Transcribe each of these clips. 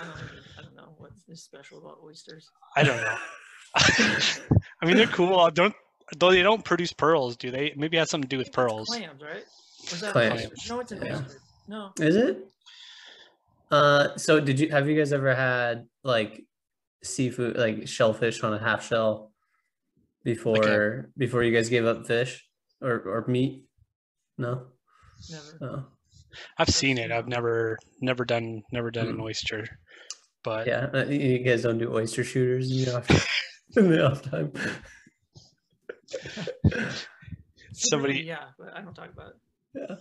I don't, know what's this special about oysters. I don't know. I mean, they're cool. Don't though they don't produce pearls, do they? Maybe it has something to do with pearls. Clams, right? Was that Clams. oysters? No, it's an Yeah. oyster. No. Is it? Uh, so did you have you guys ever had like seafood, like shellfish on a half shell before before you guys gave up fish or or meat? No. Never. Oh. I've seen it. I've never never done never done an Mm. oyster, but Yeah, uh, you you guys don't do oyster shooters in the off, in the off time. somebody Yeah, but I don't talk about it. Yeah.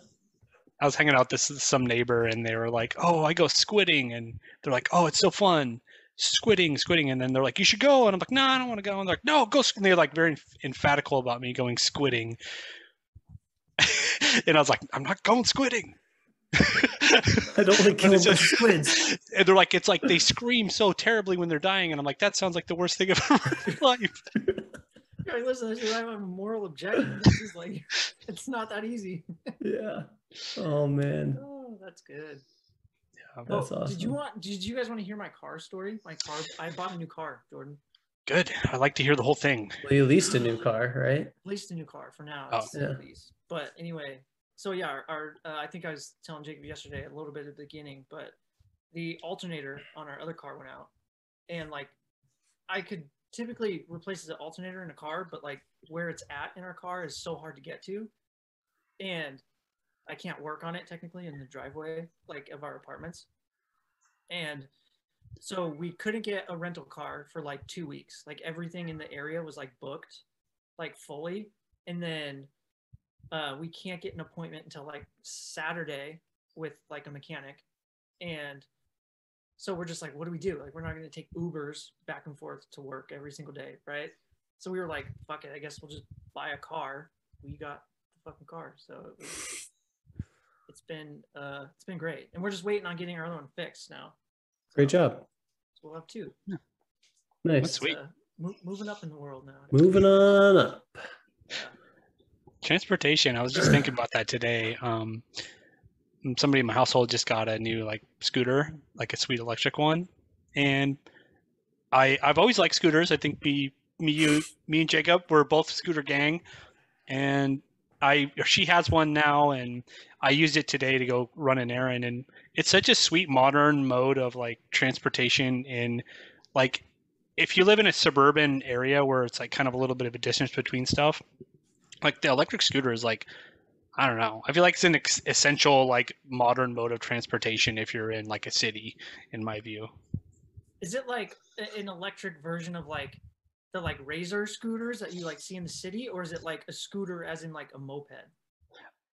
I was hanging out with this some neighbor and they were like, "Oh, I go squidding," and they're like, "Oh, it's so fun." Squidding, squidding, and then they're like, "You should go," and I'm like, "No, I don't want to go." And they're like, "No, go!" squ-" And they're like very emphatical about me going squidding, and I was like, "I'm not going squidding." I don't want to kill it's the just- squids. and they're like, "It's like they scream so terribly when they're dying," and I'm like, "That sounds like the worst thing I've ever heard in my life." You're like, listen, this is I have a moral objection. This is like, it's not that easy. Yeah. Oh man, Oh, that's good. Yeah, that's oh, Did you want? Did you guys want to hear my car story? My car. I bought a new car, Jordan. Good. I like to hear the whole thing. Well, you leased a new car, right? At least a new car for now. Oh. It's Yeah. at least. But anyway, so yeah, our, our uh, I think I was telling Jacob yesterday a little bit at the beginning, but the alternator on our other car went out, and like I could typically replace the alternator in a car, but like where it's at in our car is so hard to get to, and I can't work on it technically in the driveway like of our apartments, and so we couldn't get a rental car for like two weeks. Like everything in the area was like booked, like fully, and then uh, we can't get an appointment until like Saturday with like a mechanic, and so we're just like, what do we do? Like we're not going to take Ubers back and forth to work every single day, right? So we were like, fuck it, I guess we'll just buy a car. We got the fucking car, so it was, it's been uh, it's been great, and we're just waiting on getting our other one fixed now. Great job. so we'll have two. Nice. That's sweet. Uh, mo- moving up in the world now. Moving on up. Transportation. I was just thinking about that today. Um, somebody in my household just got a new like scooter, like a sweet electric one, and I I've always liked scooters. I think me me you me and Jacob we're both scooter gang, and I she has one now, and I used it today to go run an errand, and it's such a sweet modern mode of like transportation in like if you live in a suburban area where it's like kind of a little bit of a distance between stuff like the electric scooter is like i don't know i feel like it's an ex- essential like modern mode of transportation if you're in like a city in my view Is it like an electric version of like the like razor scooters that you like see in the city, or is it like a scooter as in like a moped?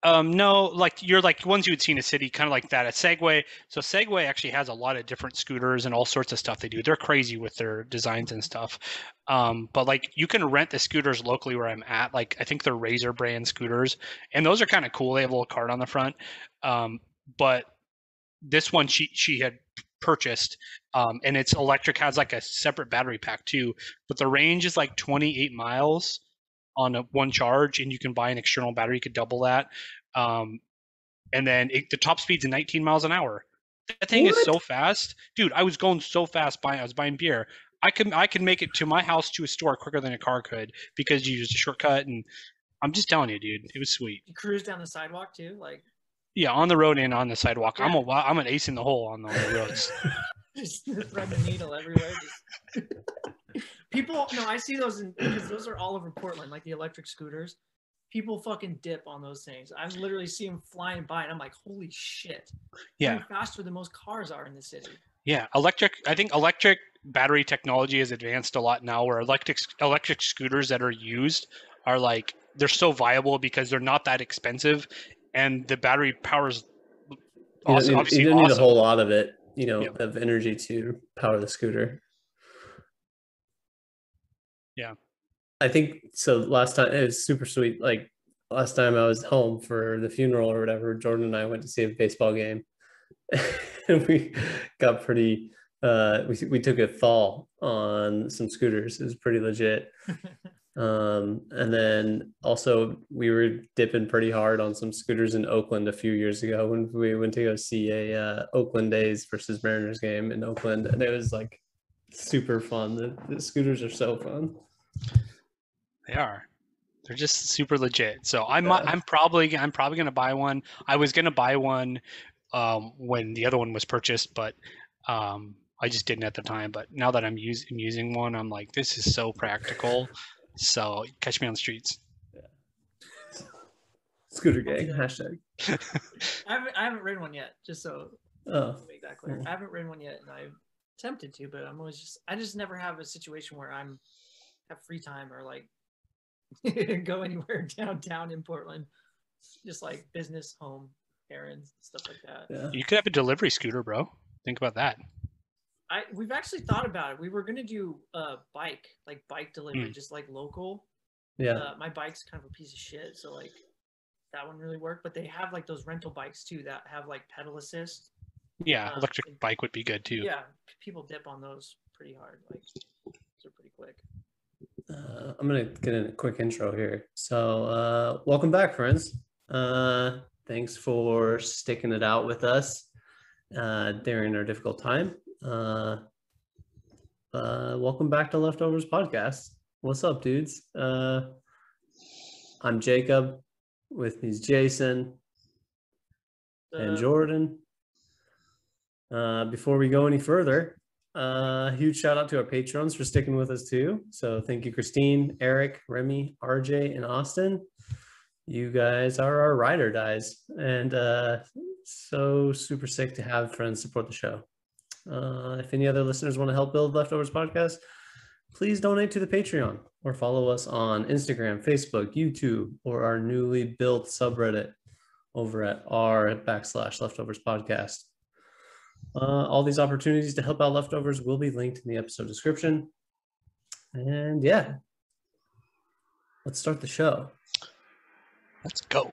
Um no like you're like ones you would see in a city kind of like that a segway. So segway actually has a lot of different scooters and all sorts of stuff they do. They're crazy with their designs and stuff. Um but like you can rent the scooters locally where i'm at like i think they're razor brand scooters and those are kind of cool. They have a little card on the front. Um but this one she she had purchased um and it's electric has like a separate battery pack too but the range is like 28 miles on a one charge and you can buy an external battery you could double that um and then it, the top speed's 19 miles an hour. That thing is so fast. Dude i was going so fast buying i was buying beer. I can I can make it to my house to a store quicker than a car could because you used a shortcut and i'm just telling you dude it was sweet. You cruise down the sidewalk too, like yeah on the road and on the sidewalk i'm Yeah. a wi- i'm an ace in the hole on the, on the roads just thread the needle everywhere. Just... People, no, I see those in because those are all over Portland, like the electric scooters. People fucking dip on those things. I literally see them flying by, and I'm like, holy shit! yeah They're faster than most cars are in the city. Yeah, electric. I think electric battery technology has advanced a lot now. Where electric electric scooters that are used are like they're so viable because they're not that expensive, and the battery powers. You don't, need, obviously you don't need a whole lot of it, you know, Yep. of energy to power the scooter. Yeah. I think so. Last time it was super sweet. Like last time I was home for the funeral or whatever, Jordan and I went to see a baseball game, and we got pretty. Uh, we we took a fall on some scooters. It was pretty legit. Um, and then also we were dipping pretty hard on some scooters in Oakland a few years ago when we went to go see a uh, Oakland A's versus Mariners game in Oakland, and it was like super fun. The, the scooters are so fun. They are. They're just super legit. So I'm Yeah. I'm probably I'm probably gonna buy one. I was gonna buy one um, when the other one was purchased, but um, I just didn't at the time. But now that I'm, I'm using one, I'm like, this is so practical. So catch me on the streets. Scooter gang hashtag. I haven't, I haven't ridden one yet, just so Oh, make that clear. I haven't ridden one yet, and I've tempted to, but I'm always just I just never have a situation where I'm have free time or like go anywhere downtown in Portland, just like business, home, errands, stuff like that. yeah. You could have a delivery scooter, bro. Think about that. I we've actually thought about it. We were gonna do a bike, like bike delivery, Mm. just like local. Yeah. Uh, my bike's kind of a piece of shit, so like that wouldn't really work. But they have like those rental bikes too that have like pedal assist. Yeah, Uh, electric it- bike would be good too. Yeah, people dip on those pretty hard. Like those are pretty quick. Uh, I'm gonna get in a quick intro here. So, uh, welcome back, friends. Uh, thanks for sticking it out with us uh, during our difficult time. Uh, uh, welcome back to Leftovers Podcast. What's up, dudes? Uh, I'm Jacob. With me is Jason and Uh, Jordan. Uh, before we go any further, uh, huge shout out to our patrons for sticking with us too. So thank you, Christine, Eric, Remy, RJ, and Austin. You guys are our ride or dies, and uh, so super sick to have friends support the show. Uh, if any other listeners want to help build Leftovers Podcast, please donate to the Patreon or follow us on Instagram, Facebook, YouTube, or our newly built subreddit over at r backslash leftovers podcast. Uh, all these opportunities to help out leftovers will be linked in the episode description. And yeah, let's start the show. Let's go.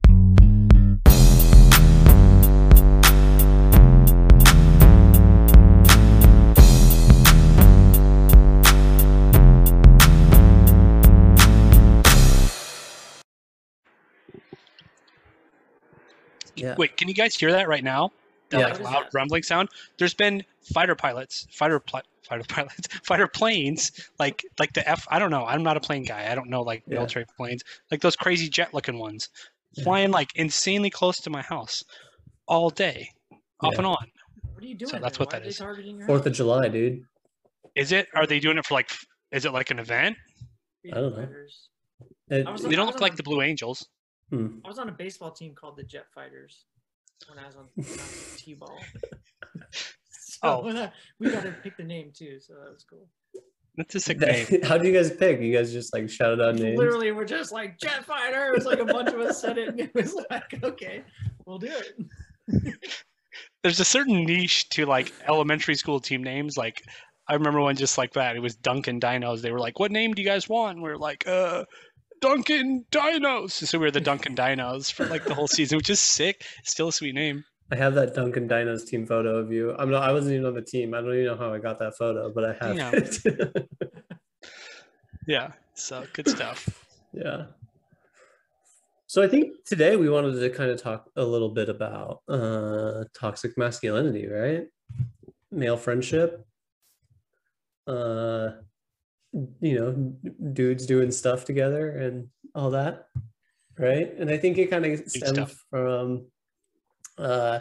Yeah. Wait, can you guys hear that right now? That Yeah. like loud that? rumbling sound. There's been fighter pilots, fighter pli- fighter pilots, fighter planes, like like the F. I don't know. I'm not a plane guy. I don't know like Yeah. military planes, like those crazy jet looking ones, Yeah. flying like insanely close to my house all day, off and on. What are you doing? So that's there? what Why that are they is. targeting your Fourth of July, dude. Is it? Are they doing it for like? Is it like an event? I don't know. It- They don't look like the Blue Angels. Hmm. I was on a baseball team called the Jet Fighters when I was on, when I was on T-ball. so Oh. we got to pick the name too, so that was cool. That's a sick name. How do you guys pick? You guys just like shouted out names. Literally, we're just like Jet Fighters. It was like a bunch of us said it, and it was like, okay, we'll do it. There's a certain niche to like elementary school team names. Like I remember one just like that. It was Duncan Dinos. They were like, "What name do you guys want?" And we are like, "Uh, Duncan Dinos." So we were the Duncan Dinos for like the whole season, which is sick. Still a sweet name. I have that Duncan Dinos team photo of you. I'm not. I wasn't even on the team. I don't even know how I got that photo, but I have Yeah. it. Yeah. So good stuff. yeah. So I think today we wanted to kind of talk a little bit about uh, toxic masculinity, right? Male friendship. Uh, you know, dudes doing stuff together and all that, right? And I think it kind of stems from uh,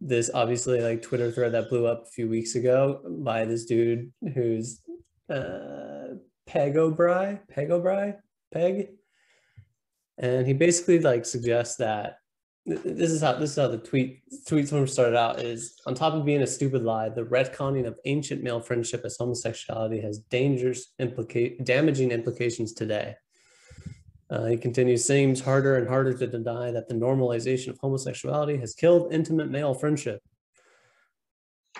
this obviously like Twitter thread that blew up a few weeks ago by this dude who's uh, Peg O'Bry, Peg O'Bry, Peg, and he basically like suggests that th- this is how this is how the tweet tweet started out is on top of being a stupid lie, the retconning of ancient male friendship as homosexuality has dangerous implicate damaging implications today. Uh, he continues, seems harder and harder to deny that the normalization of homosexuality has killed intimate male friendship.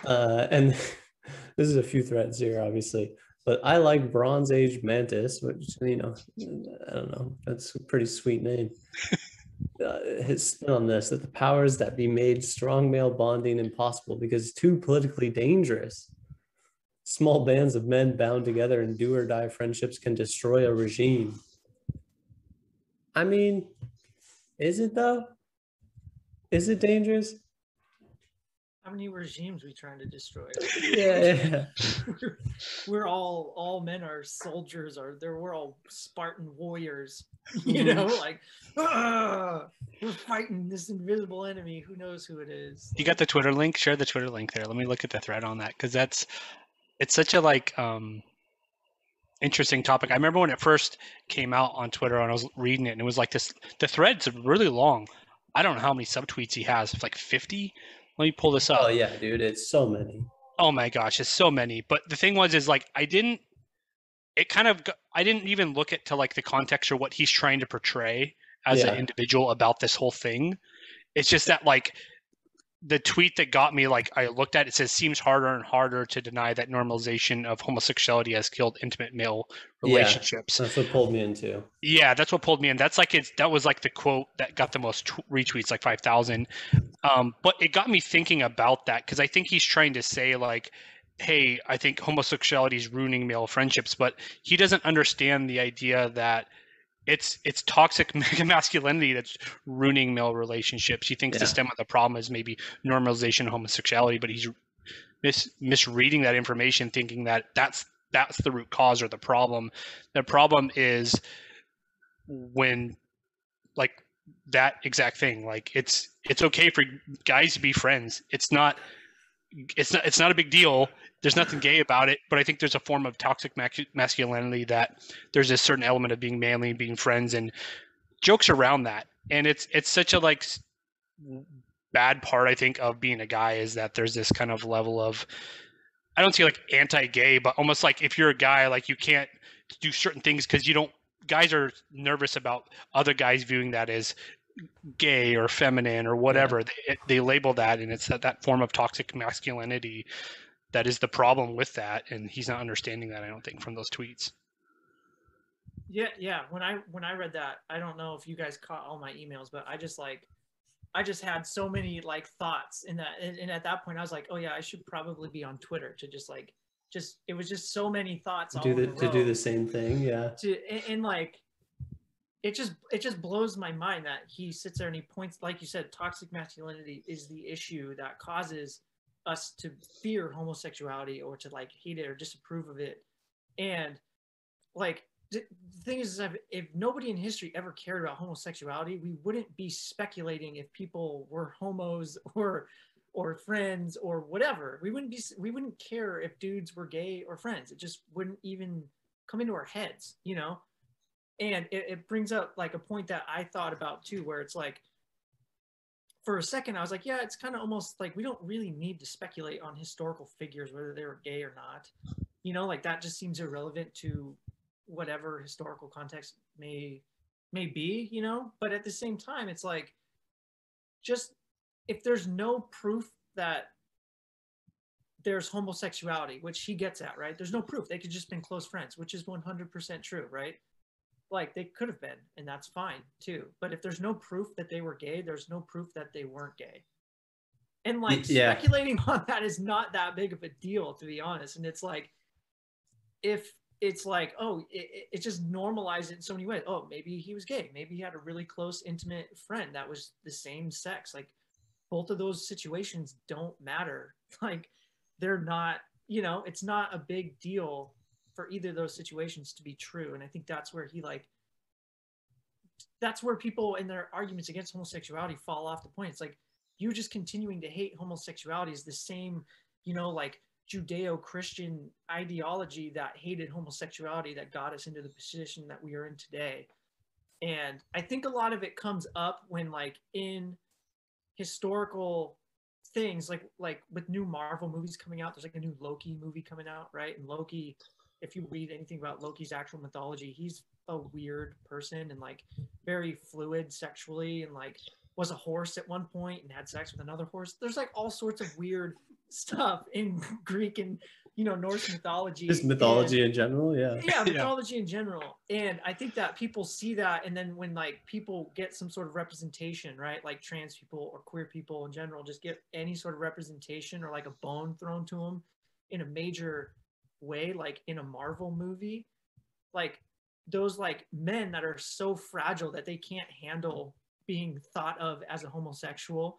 Uh, and this is a few threads here, obviously, but I like Bronze Age Mantis, which, you know, I don't know, that's a pretty sweet name. Uh, his spin on this that the powers that be made strong male bonding impossible because too politically dangerous. Small bands of men bound together in do or die friendships can destroy a regime. I mean, is it though? Is it dangerous? How many regimes we trying to destroy? Yeah, yeah. we're, we're all all men are soldiers or they're we're all Spartan warriors. You know, like "Ah, we're fighting this invisible enemy. Who knows who it is? You got the Twitter link? Share the Twitter link there. Let me look at the thread on that because that's it's such a like um interesting topic. I remember when it first came out on Twitter and I was reading it and it was like this the thread's really long. I don't know how many subtweets he has. It's like 50. Let me pull this up. Oh yeah, dude, it's so many. Oh my gosh, it's so many. But the thing was, is like I didn't. It kind of. I didn't even look at to like the context or what he's trying to portray as Yeah. an individual about this whole thing. It's just that like the tweet that got me like I looked at it says seems harder and harder to deny that normalization of homosexuality has killed intimate male relationships. Yeah. That's what pulled me into. Yeah, that's what pulled me in. That's like it's that was like the quote that got the most tw- retweets, like five thousand. Um, but it got me thinking about that because I think he's trying to say like, "Hey, I think homosexuality is ruining male friendships," but he doesn't understand the idea that it's it's toxic masculinity that's ruining male relationships. He thinks the stem of the problem is maybe normalization of homosexuality, but he's mis- misreading that information, thinking that that's that's the root cause or the problem. The problem is when like that exact thing like it's it's okay for guys to be friends it's not it's not it's not a big deal there's nothing gay about it but i think there's a form of toxic masculinity that there's a certain element of being manly and being friends and jokes around that. And it's it's such a like bad part i think of being a guy is that there's this kind of level of i don't see like anti-gay but almost like if you're a guy like you can't do certain things because you don't guys are nervous about other guys viewing that as gay or feminine or whatever. They, they label that and it's that, that form of toxic masculinity that is the problem with that and he's not understanding that i don't think from those tweets Yeah, yeah. When I when I read that, I don't know if you guys caught all my emails, but I just like I just had so many like thoughts in that and, and at that point I was like, oh yeah, I should probably be on Twitter to just like just it was just so many thoughts all Do the in to do the same thing, yeah. to and, and like it just it just blows my mind that he sits there and he points like you said toxic masculinity is the issue that causes us to fear homosexuality or to like hate it or disapprove of it. And like the thing is, is if, if nobody in history ever cared about homosexuality we wouldn't be speculating if people were homos or or friends or whatever. We wouldn't be we wouldn't care if dudes were gay or friends. It just wouldn't even come into our heads you know? And it, it brings up like a point that i thought about too where it's like for a second i was like yeah it's kind of almost like we don't really need to speculate on historical figures whether they were gay or not. You know like that just seems irrelevant to whatever historical context may may be you know? But at the same time it's like just if there's no proof that there's homosexuality which he gets at right? There's no proof. They could just been close friends which is 100% true right like they could have been and that's fine too. But if there's no proof that they were gay there's no proof that they weren't gay. And like yeah. speculating on that is not that big of a deal to be honest. And it's like if it's like oh it, it- just normalized it in so many ways. Oh maybe he was gay. Maybe he had a really close intimate friend that was the same sex. Like both of those situations don't matter. Like they're not you know it's not a big deal for either of those situations to be true. And i think that's where he like that's where people in their arguments against homosexuality fall off the point. It's like you just continuing to hate homosexuality is the same you know like judeo-christian ideology that hated homosexuality that got us into the position that we are in today. And i think a lot of it comes up when like in historical things like like with new marvel movies coming out there's like a new loki movie coming out right? And loki if you read anything about loki's actual mythology he's a weird person and like very fluid sexually and like was a horse at one point and had sex with another horse there's like all sorts of weird stuff in greek and you know norse mythology Just and- mythology in general, yeah. yeah Yeah. mythology in general and i think that people see that and then when like people get some sort of representation right like trans people or queer people in general just get any sort of representation or like a bone thrown to them in a major way like in a marvel movie like those like men that are so fragile that they can't handle being thought of as a homosexual,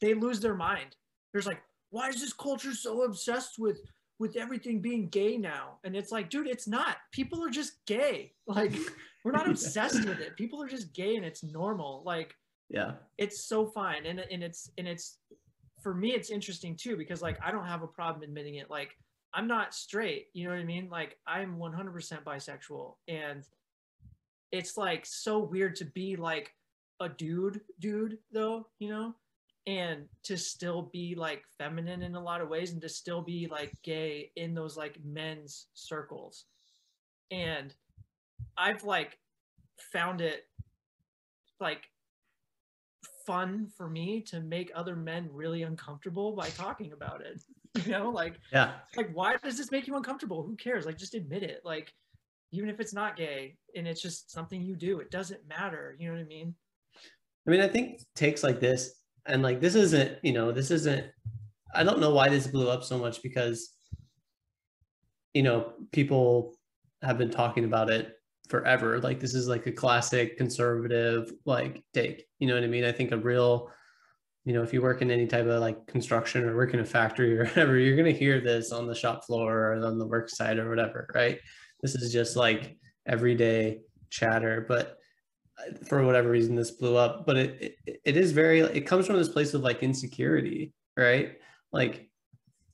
they lose their mind. There's like, why is this culture so obsessed with with everything being gay now? And it's like, dude, it's not. People are just gay. Like, we're not obsessed with it. People are just gay and it's normal. Like, Yeah. it's so fine. And and it's and it's for me it's interesting too because like I don't have a problem admitting it. Like I'm not straight, you know what I mean? Like I'm 100% bisexual and it's like so weird to be like a dude dude though, you know? And to still be like feminine in a lot of ways and to still be like gay in those like men's circles. And I've like found it like fun for me to make other men really uncomfortable by talking about it. You know, like Yeah. like why does this make you uncomfortable? Who cares? Like just admit it. Like even if it's not gay and it's just something you do, it doesn't matter. You know what I mean? I mean, I think takes like this, and like this isn't, you know, this isn't. I don't know why this blew up so much because, you know, people have been talking about it forever. Like this is like a classic conservative like take. You know what I mean? I think a real, you know, if you work in any type of like construction or work in a factory or whatever, you're gonna hear this on the shop floor or on the work site or whatever, right? This is just like everyday chatter, but uh, for whatever reason this blew up but it, it it is very it comes from this place of like insecurity right like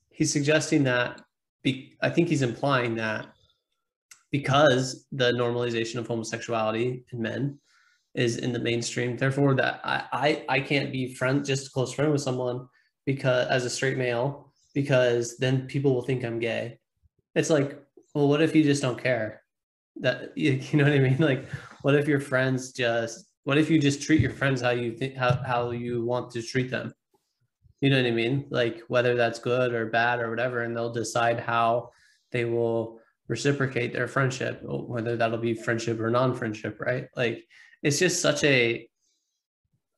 he's suggesting that be, i think he's implying that because the normalization of homosexuality in men is in the mainstream. Therefore that i i, I can't be friend just close friend with someone because as a straight male because then people will think i'm gay. It's like well what if you just don't care? That you, you know what i mean? Like what if your friends just what if you just treat your friends how you think how, how you want to treat them? You know what i mean? Like whether that's good or bad or whatever and they'll decide how they will reciprocate their friendship whether that'll be friendship or non-friendship right? Like it's just such a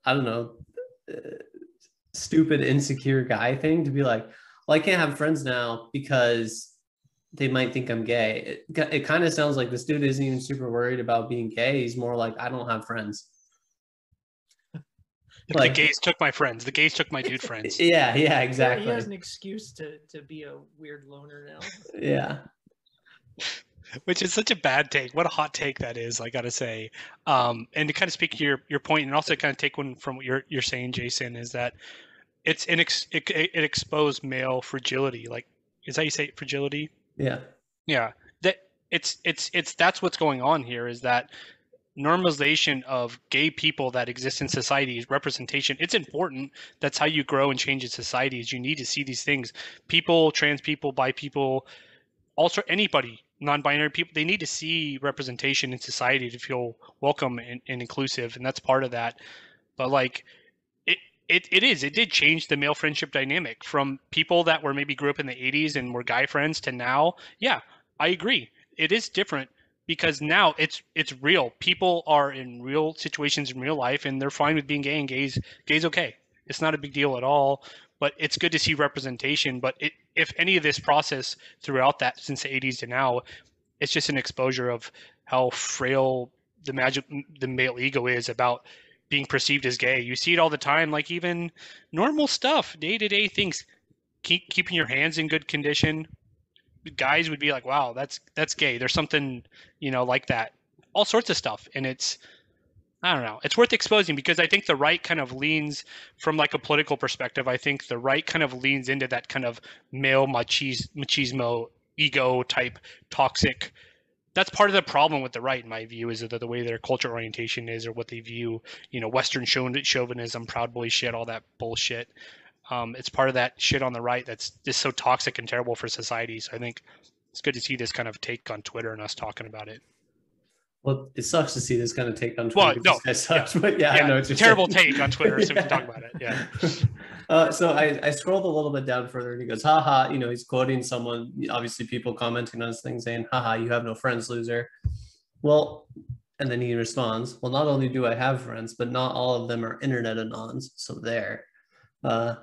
i don't know uh, stupid insecure guy thing to be like well i can't have friends now because they might think I'm gay. It, it kind of sounds like this dude isn't even super worried about being gay. He's more like, I don't have friends. Like, the gays took my friends. The gays took my dude friends. Yeah, yeah, exactly. He has an excuse to to be a weird loner now. Yeah. Which is such a bad take. What a hot take that is, I gotta say. Um, and to kind of speak to your, your point, and also kind of take one from what you're you're saying, Jason, is that it's an ex, it, it exposed male fragility. Like, is that how you say it, fragility? Yeah. Yeah, that it's it's it's that's what's going on here is that normalization of gay people that exist in society is representation it's important that's how you grow and change in society. Is you need to see these things people trans people bi people also anybody non-binary people they need to see representation in society to feel welcome and, and inclusive and that's part of that. But like it, it it is. It did change the male friendship dynamic from people that were maybe grew up in the 80s and were guy friends to now. Yeah i agree. It is different because now it's it's real. People are in real situations in real life and they're fine with being gay and gays. Gays okay. It's not a big deal at all but it's good to see representation. But it, if any of this process throughout that since the 80s to now it's just an exposure of how frail the magic the male ego is about being perceived as gay. You see it all the time like even normal stuff day-to-day things. Keep keeping your hands in good condition. Guys would be like wow that's that's gay. There's something you know like that. All sorts of stuff. And it's i don't know. It's worth exposing because i think the right kind of leans from like a political perspective i think the right kind of leans into that kind of male machismo, machismo ego type toxic that's part of the problem with the right in my view is that the way their culture orientation is or what they view you know western chauvinism proud boy shit all that bullshit. Um, it's part of that shit on the right that's just so toxic and terrible for society. So i think it's good to see this kind of take on twitter and us talking about it Well, it sucks to see this kind of take on Well, Twitter. no, this guy sucks, but yeah, I know it's terrible saying. take on twitter so we can talk about it yeah Uh, so I, I scrolled a little bit down further and he goes, haha, you know, he's quoting someone, obviously people commenting on his thing saying, haha, you have no friends, loser. Well, and then he responds, well, not only do I have friends, but not all of them are internet anons. So there. Uh,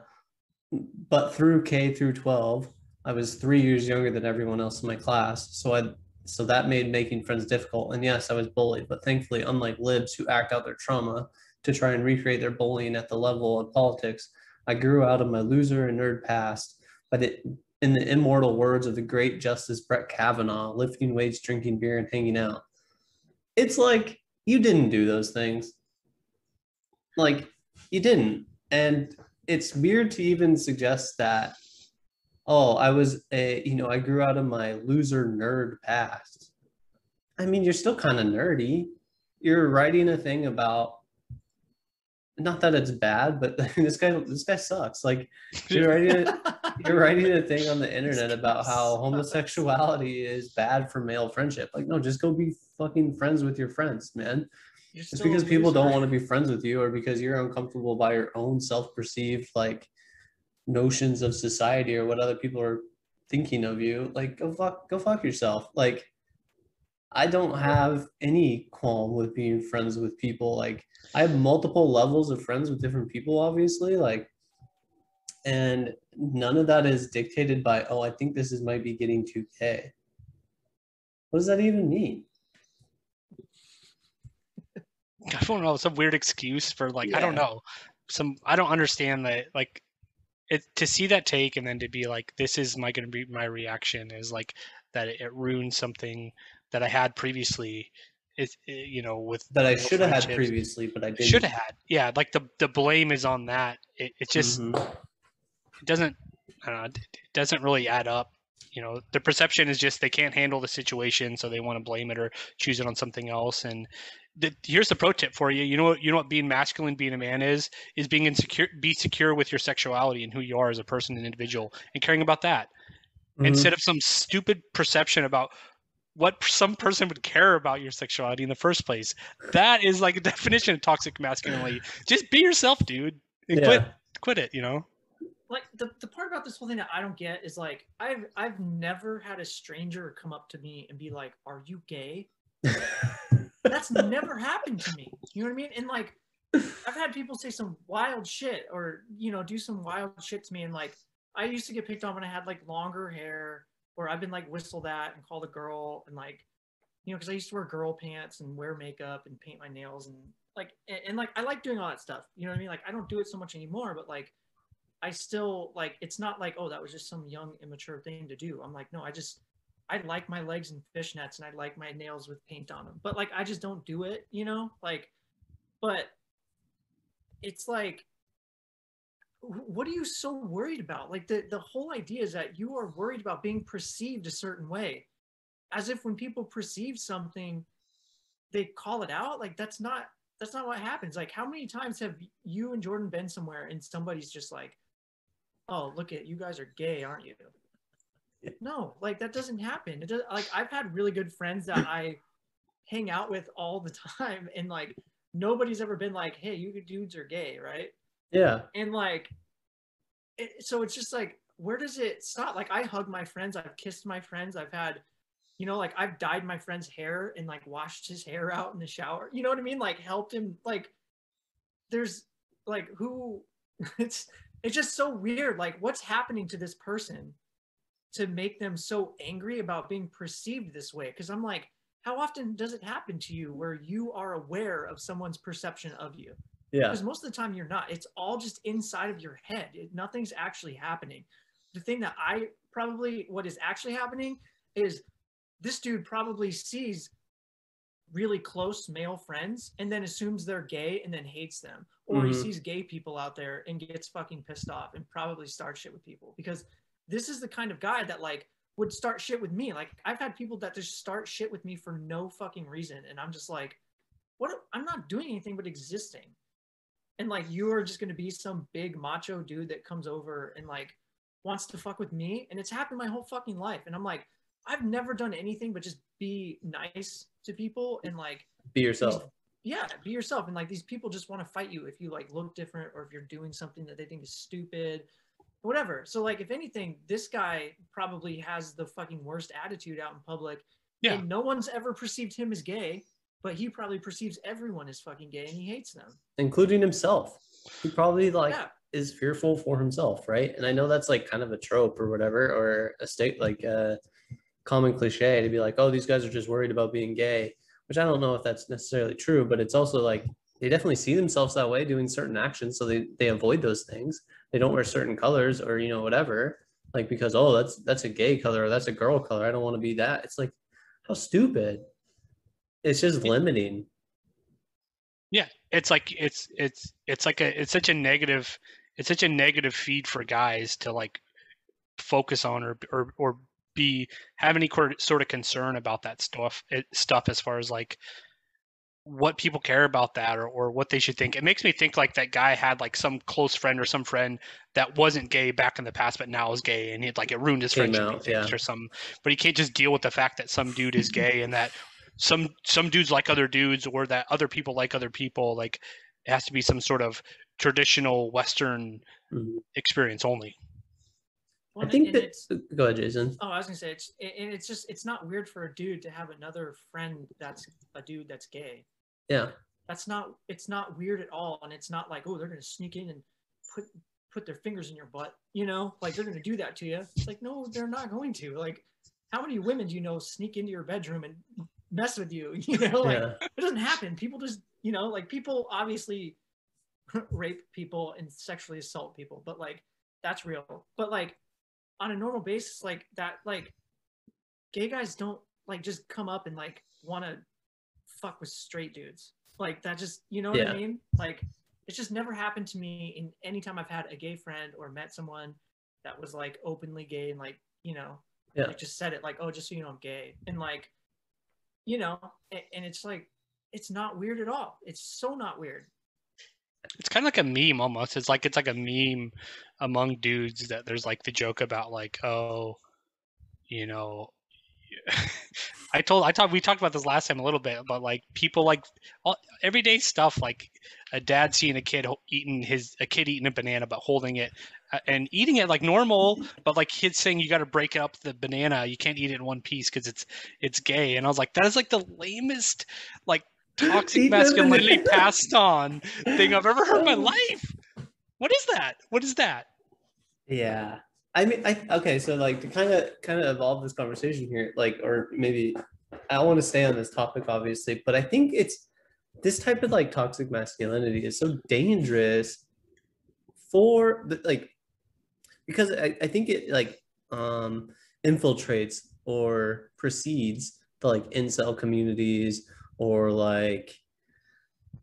but through K through 12, I was three years younger than everyone else in my class. So I so that made making friends difficult. And yes, I was bullied, but thankfully, unlike libs who act out their trauma to try and recreate their bullying at the level of politics, I grew out of my loser and nerd past. But it, in the immortal words of the great Justice Brett Kavanaugh, lifting weights, drinking beer, and hanging out. It's like you didn't do those things. Like you didn't. And it's weird to even suggest that oh i was a you know i grew out of my loser nerd past. I mean you're still kind of nerdy. You're writing a thing about not that it's bad but this guy this guy sucks. Like you're writing a, you're writing a thing on the internet about how homosexuality is bad for male friendship. Like no just go be fucking friends with your friends man. You're it's because people don't want to be friends with you or because you're uncomfortable by your own self-perceived like notions of society or what other people are thinking of you like go fuck go fuck yourself. Like i don't have any qualm with being friends with people. Like i have multiple levels of friends with different people obviously like and none of that is dictated by oh i think this is might be getting too gay. What does that even mean? I don't know, some weird excuse for like I don't know. Some I don't understand that like it to see that take and then to be like this is my gonna be my reaction is like that it, it ruins something that I had previously. It, it you know with that i should have had previously but i didn't should have had yeah like the the blame is on that. It it just Mhm. it doesn't I don't know, it doesn't really add up. You know, the perception is just they can't handle the situation, so they want to blame it or choose it on something else. And the, here's the pro tip for you. You know what? You know what being masculine, being a man is is being insecure. Be secure with your sexuality and who you are as a person and individual, and caring about that Mhm. instead of some stupid perception about what some person would care about your sexuality in the first place. That is like a definition of toxic masculinity. Just be yourself, dude. And quit quit it. You know. like the, the part about this whole thing that I don't get is like I've I've never had a stranger come up to me and be like, "Are you gay?" That's never happened to me. You know what I mean? And like I've had people say some wild shit or you know do some wild shit to me and like I used to get picked on when I had like longer hair or I've been like whistled at and called a girl and like you know because I used to wear girl pants and wear makeup and paint my nails and like and, and like I like doing all that stuff. You know what I mean? Like I don't do it so much anymore, but like I still like it's not like oh that was just some young immature thing to do. I'm like no, I just I like my legs in fishnets and I like my nails with paint on them. But like I just don't do it, you know? Like but it's like what are you so worried about? Like the the whole idea is that you are worried about being perceived a certain way. As if when people perceive something they call it out. Like that's not that's not what happens. Like how many times have you and Jordan been somewhere and somebody's just like, "Oh, look at you guys are gay, aren't you?" No, like that doesn't happen. It does, like I've had really good friends that I hang out with all the time, and like nobody's ever been like, "Hey, you dudes are gay," right? yeah And like, it, so it's just like, where does it stop? Like I hug my friends, I've kissed my friends, I've had, you know, like I've dyed my friend's hair and like washed his hair out in the shower. You know what I mean? Like helped him. Like, there's like who, it's it's just so weird. Like what's happening to this person to make them so angry about being perceived this way? Because I'm like, how often does it happen to you where you are aware of someone's perception of you? yeah because most of the time you're not it's all just inside of your head it, nothing's actually happening the thing that i probably what is actually happening is this dude probably sees really close male friends and then assumes they're gay and then hates them or he Mhm. sees gay people out there and gets fucking pissed off and probably starts shit with people because this is the kind of guy that like would start shit with me. Like i've had people that just start shit with me for no fucking reason and i'm just like what i'm not doing anything but existing. And like you are just going to be some big macho dude that comes over and like wants to fuck with me and it's happened my whole fucking life. And i'm like i've never done anything but just be nice to people and like be yourself. yeah be yourself. And like these people just want to fight you if you like look different or if you're doing something that they think is stupid whatever so like if anything this guy probably has the fucking worst attitude out in public Yeah. and no one's ever perceived him as gay but he probably perceives everyone as fucking gay and he hates them including himself he probably like yeah is fearful for himself right and i know that's like kind of a trope or whatever or a state like uh common cliche to be like, oh, these guys are just worried about being gay, which I don't know if that's necessarily true, but it's also like they definitely see themselves that way doing certain actions. So they, they avoid those things. They don't wear certain colors or, you know, whatever, like because, oh, that's, that's a gay color or that's a girl color. I don't want to be that. It's like, how stupid. It's just limiting. Yeah, it's like it's it's it's like a it's such a negative it's such a negative feed for guys to like focus on or or or be have any sort of concern about that stuff it, stuff as far as like what people care about that or, or what they should think. It makes me think like that guy had like some close friend or some friend that wasn't gay back in the past, but now is gay, and he like it ruined his Came friendship out, yeah. or some. But he can't just deal with the fact that some dude is gay and that some some dudes like other dudes or that other people like other people. Like it has to be some sort of traditional Western Mhm. experience only. Well, I think and that, it's- go ahead, Jason. Oh, I was gonna say it's and it's just it's not weird for a dude to have another friend that's a dude that's gay. Yeah. That's not it's not weird at all, and it's not like oh they're gonna sneak in and put put their fingers in your butt, you know, like they're gonna do that to you. It's like no, they're not going to. Like, how many women do you know sneak into your bedroom and mess with you? You know, like yeah. it doesn't happen. People just you know like people obviously rape people and sexually assault people, but like that's real. But like on a normal basis, like that, like gay guys don't like just come up and like want to fuck with straight dudes. Like that just you know what Yeah. I mean? Like it's just never happened to me in any time I've had a gay friend or met someone that was like openly gay and like you know Yeah. like just said it like oh just so you know I'm gay and like you know and, and it's like it's not weird at all. It's so not weird. It's kind of like a meme almost. It's like it's like a meme among dudes that there's like the joke about like oh, you know. I told I talked we talked about this last time a little bit, but like people like all, everyday stuff like a dad seeing a kid eating his a kid eating a banana but holding it uh, and eating it like normal, but like kids saying you got to break up the banana, you can't eat it in one piece because it's it's gay, and I was like that is like the lamest like toxic masculinity passed on thing I've ever heard in my life. What is that? What is that? Yeah. I mean, I okay. So like to kind of kind of evolve this conversation here, like, or maybe I want to stay on this topic, obviously, but I think it's this type of like toxic masculinity is so dangerous for the like because I, I think it like um infiltrates or precedes the like incel communities or like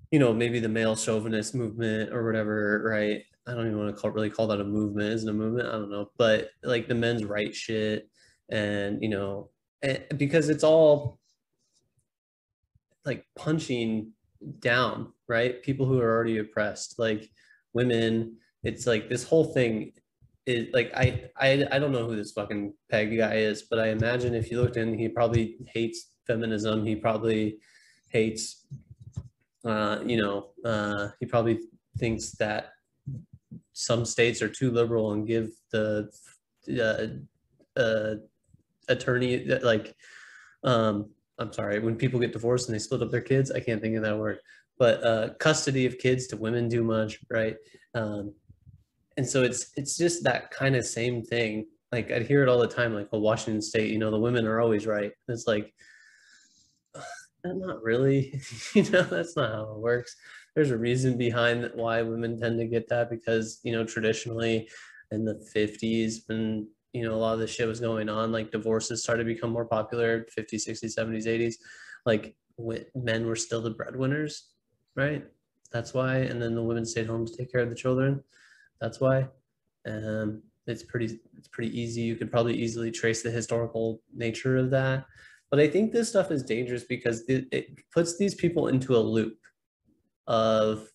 you know maybe the male chauvinist movement or whatever right i don't even want to call really call that a movement isn't a movement? I don't know but like the men's right shit and you know and because it's all like punching down right? People who are already oppressed like women it's like this whole thing is like I, I i don't know who this fucking peg guy is but i imagine if you looked in he probably hates feminism he probably hates uh you know uh he probably thinks that some states are too liberal and give the uh, uh attorney like um i'm sorry when people get divorced and they split up their kids i can't think of that word but uh custody of kids to women too much right? Um and so it's it's just that kind of same thing. Like i'd hear it all the time like well washington state you know the women are always right. It's like not really you know that's not how it works. There's a reason behind why women tend to get that because you know traditionally in the 50s when you know a lot of this shit was going on like divorces started to become more popular 50s 60s 70s 80s like men were still the breadwinners right? That's why and then the women stayed home to take care of the children. That's why. Um it's pretty it's pretty easy. You could probably easily trace the historical nature of that but i think this stuff is dangerous because it, it puts these people into a loop of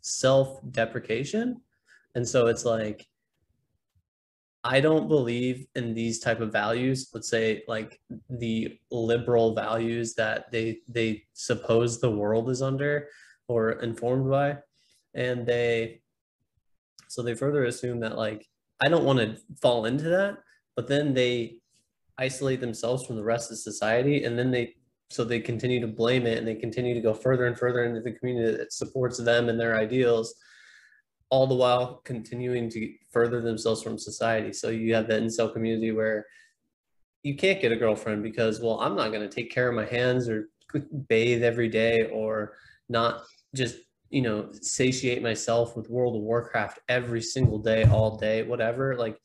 self-deprecation. And so it's like i don't believe in these type of values let's say like the liberal values that they they suppose the world is under or informed by. And they so they further assume that like i don't want to fall into that but then they isolate themselves from the rest of society and then they so they continue to blame it and they continue to go further and further into the community that supports them and their ideals all the while continuing to further themselves from society. So you have the incel community where you can't get a girlfriend because well i'm not going to take care of my hands or bathe every day or not just you know satiate myself with world of warcraft every single day all day whatever. Like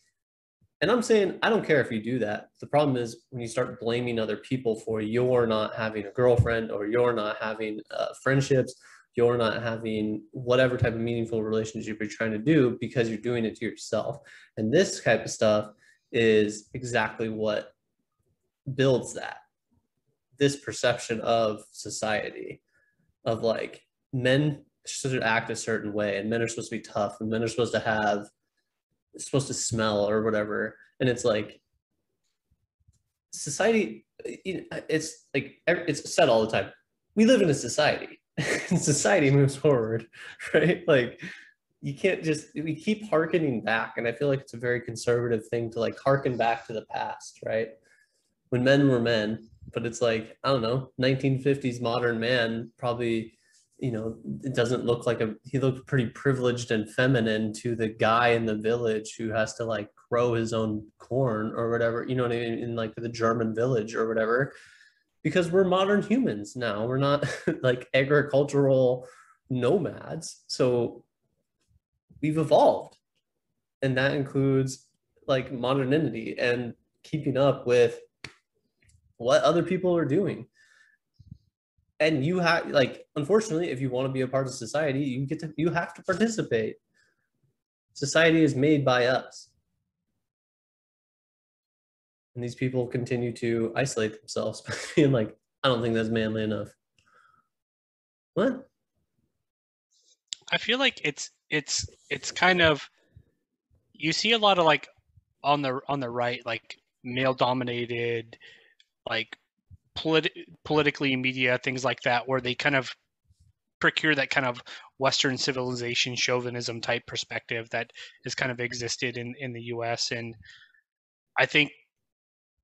and i'm saying i don't care if you do that. The problem is when you start blaming other people for you're not having a girlfriend or you're not having uh, friendships you're not having whatever type of meaningful relationship you're trying to do because you're doing it to yourself. And this type of stuff is exactly what builds that. This perception of society of like men should act a certain way and men are supposed to be tough and men are supposed to have supposed to smell or whatever. And it's like society it's like it's said all the time we live in a society. And society moves forward right? Like you can't just we keep harkening back. And i feel like it's a very conservative thing to like harken back to the past right? When men were men but it's like i don't know 1950s modern man probably you know it doesn't look like a he looked pretty privileged and feminine to the guy in the village who has to like grow his own corn or whatever you know what i mean in like the german village or whatever. Because we're modern humans now we're not like agricultural nomads. So we've evolved. And that includes like modernity and keeping up with what other people are doing and you have like unfortunately if you want to be a part of society you get to you have to participate. Society is made by us. And these people continue to isolate themselves by being like i don't think that's manly enough. What? I feel like it's it's it's kind of you see a lot of like on the on the right like male dominated like polit- politically media things like that where they kind of procure that kind of western civilization chauvinism type perspective that has kind of existed in in the US and I think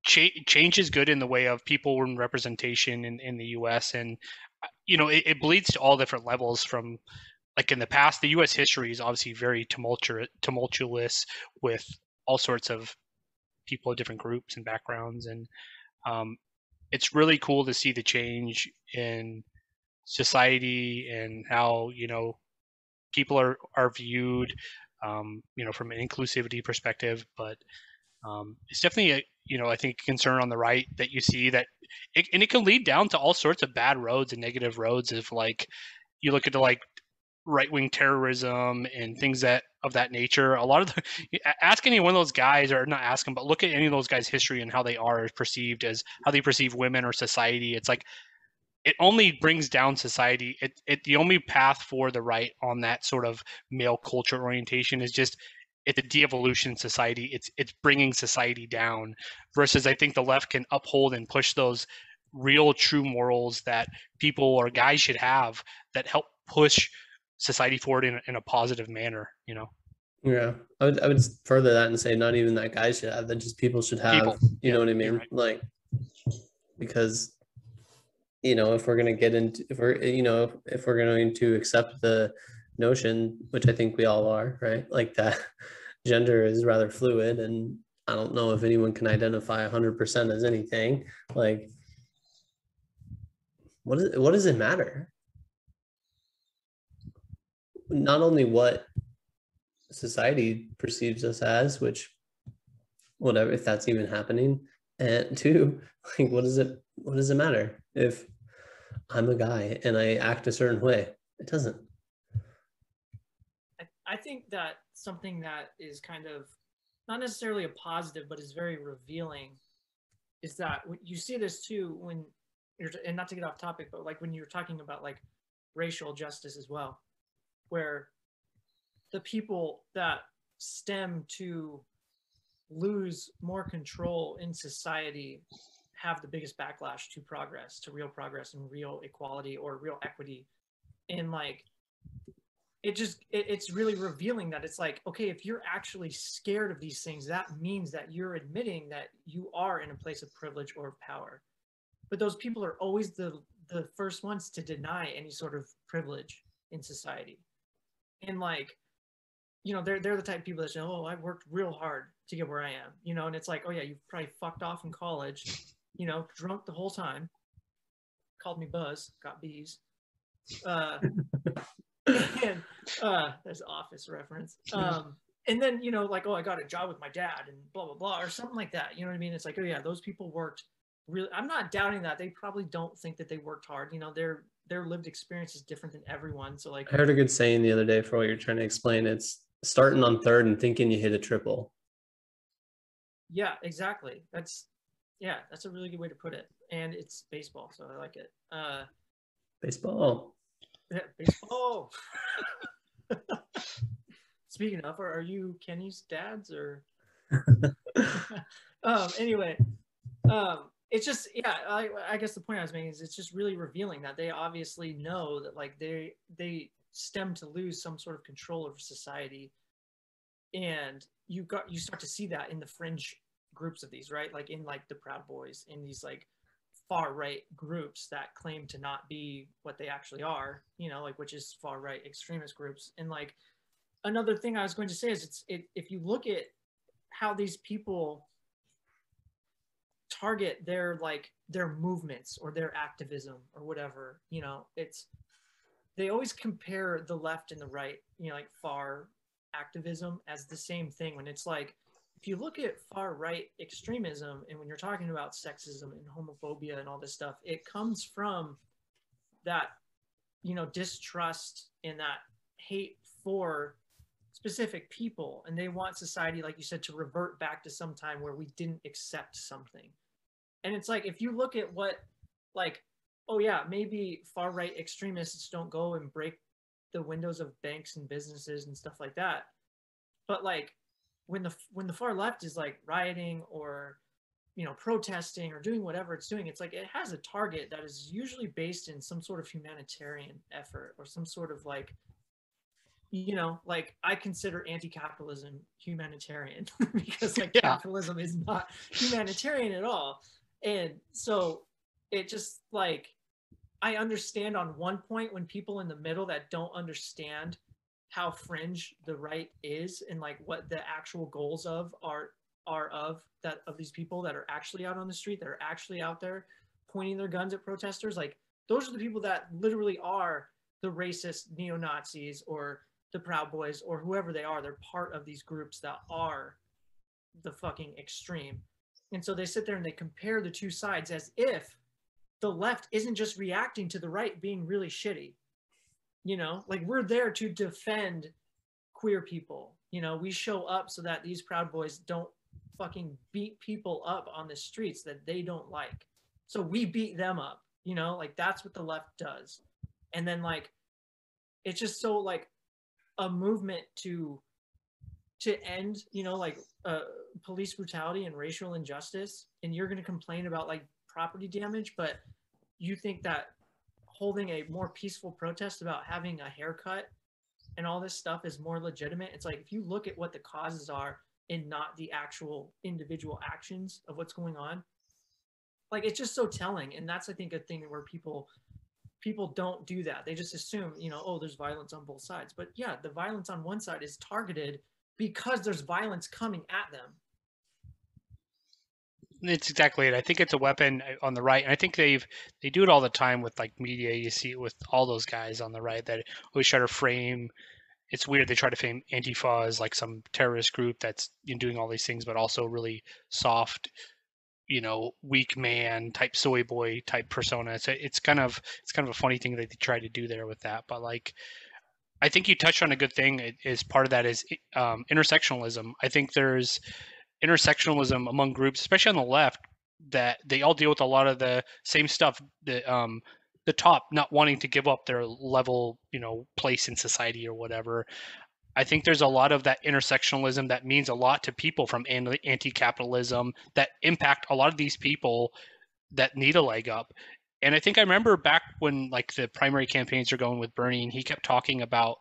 cha- change is good in the way of people and representation in, in the US and uh, you know it, it bleeds to all different levels from like in the past the US history is obviously very tumultuous tumultuous with all sorts of people of different groups and backgrounds. And um, it's really cool to see the change in society and how you know people are are viewed um, you know from an inclusivity perspective. But um, it's definitely a you know i think concern on the right that you see that it, and it can lead down to all sorts of bad roads and negative roads if like you look at the like right wing terrorism and things that of that nature. A lot of the ask any one of those guys, or not ask them, but look at any of those guys' history and how they are perceived as how they perceive women or society. It's like it only brings down society. It, it the only path for the right on that sort of male culture orientation is just it's a de-evolution society. It's it's bringing society down. Versus, I think the left can uphold and push those real, true morals that people or guys should have that help push society forward in, in a positive manner you know? Yeah. I would i would further that and say not even that guys should have that just people should have people. you yeah, know what i mean? right. like because you know if we're going to get into if we're you know if we're going to accept the notion which i think we all are right? Like that gender is rather fluid and i don't know if anyone can identify 100% as anything. Like what, is, what does it matter not only what society perceives us as, which whatever if that's even happening, and two, like what does it what does it matter if I'm a guy and I act a certain way? It doesn't. I, I think that something that is kind of not necessarily a positive, but is very revealing is that you see this too when you're and not to get off topic, but like when you're talking about like racial justice as well where the people that stem to lose more control in society have the biggest backlash to progress, to real progress and real equality or real equity. And like, it just, it, it's really revealing that it's like, okay, if you're actually scared of these things, that means that you're admitting that you are in a place of privilege or of power. But those people are always the, the first ones to deny any sort of privilege in society and like you know, they're they're the type of people that say, "Oh, I worked real hard to get where I am," you know, and it's like, "Oh yeah, you probably fucked off in college, you know, drunk the whole time, called me Buzz, got bees." Uh, and uh, there's office reference. Um, and then you know, like, oh, I got a job with my dad, and blah blah blah, or something like that. You know what I mean? It's like, oh yeah, those people worked really. I'm not doubting that they probably don't think that they worked hard. You know, their their lived experience is different than everyone. So like, I heard a good saying the other day for what you're trying to explain. It's starting on third and thinking you hit a triple. yeah, exactly. That's yeah, that's a really good way to put it. And it's baseball, so I like it. Uh, Baseball. yeah, baseball. Speaking of, are, are you Kenny's dads or? um, anyway, um, it's just yeah. I, I guess the point I was making is it's just really revealing that they obviously know that like they they stem to lose some sort of control over society, and you got you start to see that in the fringe groups of these right, like in like the Proud Boys, in these like far right groups that claim to not be what they actually are, you know, like which is far right extremist groups, and like another thing I was going to say is it's it, if you look at how these people target their like their movements or their activism or whatever, you know, it's they always compare the left and the right, you know, like far activism as the same thing when it's like if you look at far right extremism and when you're talking about sexism and homophobia and all this stuff, it comes from that you know distrust and that hate for specific people. And they want society like you said to revert back to some time where we didn't accept something and it's like if you look at what like oh yeah maybe far right extremists don't go and break the windows of banks and businesses and stuff like that but like when the when the far left is like rioting or you know protesting or doing whatever it's doing it's like it has a target that is usually based in some sort of humanitarian effort or some sort of like you know, like I consider anti-capitalism humanitarian because like Yeah. capitalism is not humanitarian at all. And so it just like I understand on one point when people in the middle that don't understand how fringe the right is and like what the actual goals of are are of that of these people that are actually out on the street that are actually out there pointing their guns at protesters like those are the people that literally are the racist neo-nazis or the Proud Boys or whoever they are. They're part of these groups that are the fucking extreme. And so they sit there and they compare the two sides as if the left isn't just reacting to the right being really shitty. You know, like we're there to defend queer people. You know, we show up so that these Proud Boys don't fucking beat people up on the streets that they don't like. So we beat them up, you know, like that's what the left does. And then like it's just so like a movement to to end you know like uh, police brutality and racial injustice and you're going to complain about like property damage but you think that holding a more peaceful protest about having a haircut and all this stuff is more legitimate it's like if you look at what the causes are and not the actual individual actions of what's going on like it's just so telling and that's i think a thing where people people don't do that. They just assume, you know, oh, there's violence on both sides. But yeah, the violence on one side is targeted because there's violence coming at them. It's exactly it. I think it's a weapon uh, on the right, and I think they've they do it all the time with like media. You see it with all those guys on the right that always try to frame. It's weird they try to frame Antifa as like some terrorist group that's doing all these things, but also really soft, you know, weak man type soy boy type persona. A, it's kind of it's kind of a funny thing that they try to do there with that. But like, I think you touched on a good thing. Is part of that is um, intersectionalism. I think there's intersectionalism among groups, especially on the left, that they all deal with a lot of the same stuff. The um, the top not wanting to give up their level, you know, place in society or whatever. I think there's a lot of that intersectionalism that means a lot to people from anti-capitalism that impact a lot of these people that need a leg up. And I think I remember back when like the primary campaigns are going with Bernie, and he kept talking about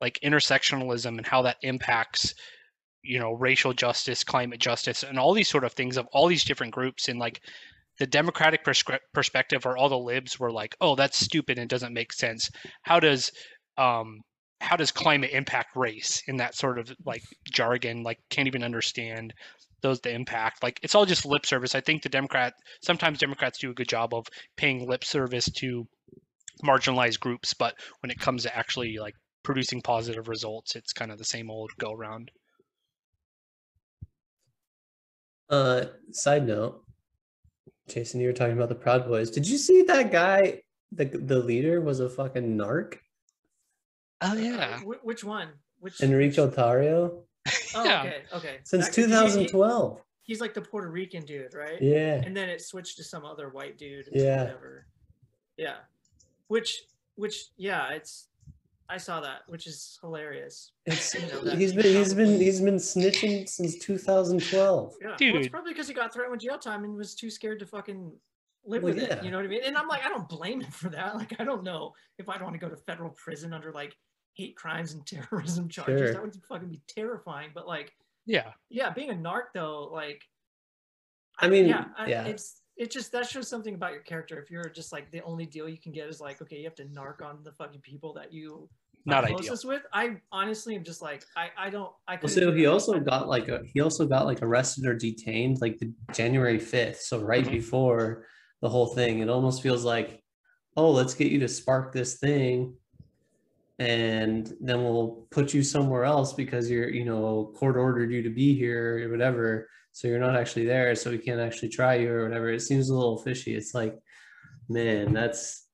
like intersectionalism and how that impacts you know racial justice climate justice and all these sort of things of all these different groups. And like the democratic perspective or all the libs were like oh that's stupid and doesn't make sense. How does um how does climate impact race? In that sort of like jargon like can't even understand those the impact like it's all just lip service i think the democrat sometimes democrats do a good job of paying lip service to marginalized groups but when it comes to actually like producing positive results it's kind of the same old go around Uh, side note, Jason, you were talking about the Proud Boys. Did you see that guy? The the leader was a fucking narc, oh Uh, yeah wh- which one? Which Enrico Tarrio, Oh, yeah okay, okay. since That- he- he- 2012. he's like the Puerto Rican dude, right? Yeah, And then it switched to some other white dude. Yeah. Whatever. Yeah. Which, which, yeah, it's. I saw that, which is hilarious. it's You know, that he's he been he's been he's been snitching since 2012. Yeah. Well, it's probably because he got threatened with jail time and was too scared to fucking live Well, with yeah. it. You know what I mean? And I'm like, I don't blame him for that. Like, I don't know if I'd want to go to federal prison under like hate crimes and terrorism charges. Sure. That would fucking be terrifying. But like, yeah yeah, being a narc though, like, I mean, yeah, I, yeah. it's it just that shows something about your character. If you're just like the only deal you can get is like, okay, you have to narc on the fucking people that you not are ideal with. I honestly am just like, I I don't I Well, couldn't so do he that. also got like a, he also got like arrested or detained like the January 5th. So right Mhm. before the whole thing, it almost feels like, oh, let's get you to spark this thing. And then we'll put you somewhere else because you're, you know, court ordered you to be here or whatever. So you're not actually there. So we can't actually try you or whatever. It seems a little fishy. It's like, man, that's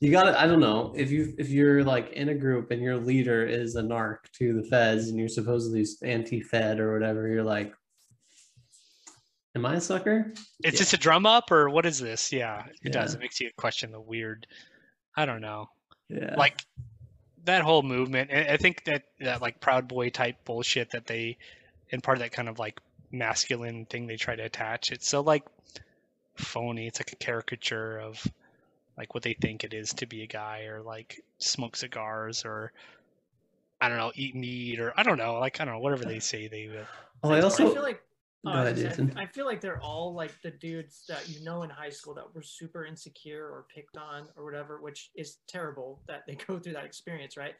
you gotta i don't know if you if you're like in a group and your leader is a narc to the feds and you're supposedly anti-fed or whatever you're like am i a sucker It's Yeah. just a drum up, or what is this? Yeah, it does. It makes you question the weird. I don't know. yeah Like that whole movement. I I think that that like Proud Boy type bullshit that they, and part of that kind of like masculine thing they try to attach. It's so like phony. It's like a caricature of like what they think it is to be a guy, or like smoke cigars, or I don't know, eat meat, or I don't know, like I don't know, whatever they say they. will. oh i I also feel like Go I ahead, gonna say, I- Jason. I feel like they're all like the dudes that you know in high school that were super insecure or picked on or whatever, which is terrible that they go through that experience, right?